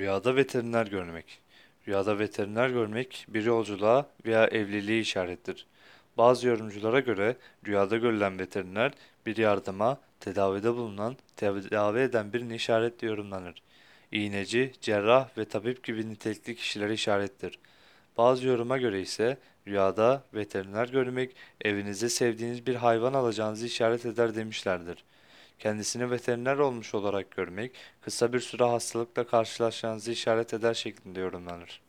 Rüyada veteriner görmek. Rüyada veteriner görmek bir yolculuğa veya evliliğe işarettir. Bazı yorumculara göre rüyada görülen veteriner bir yardıma, tedavide bulunan, tedavi eden birini işaretle yorumlanır. İğneci, cerrah ve tabip gibi nitelikli kişileri işarettir. Bazı yoruma göre ise rüyada veteriner görmek evinize sevdiğiniz bir hayvan alacağınızı işaret eder demişlerdir. Kendisini veteriner olmuş olarak görmek, kısa bir süre hastalıkla karşılaşacağınızı işaret eder şeklinde yorumlanır.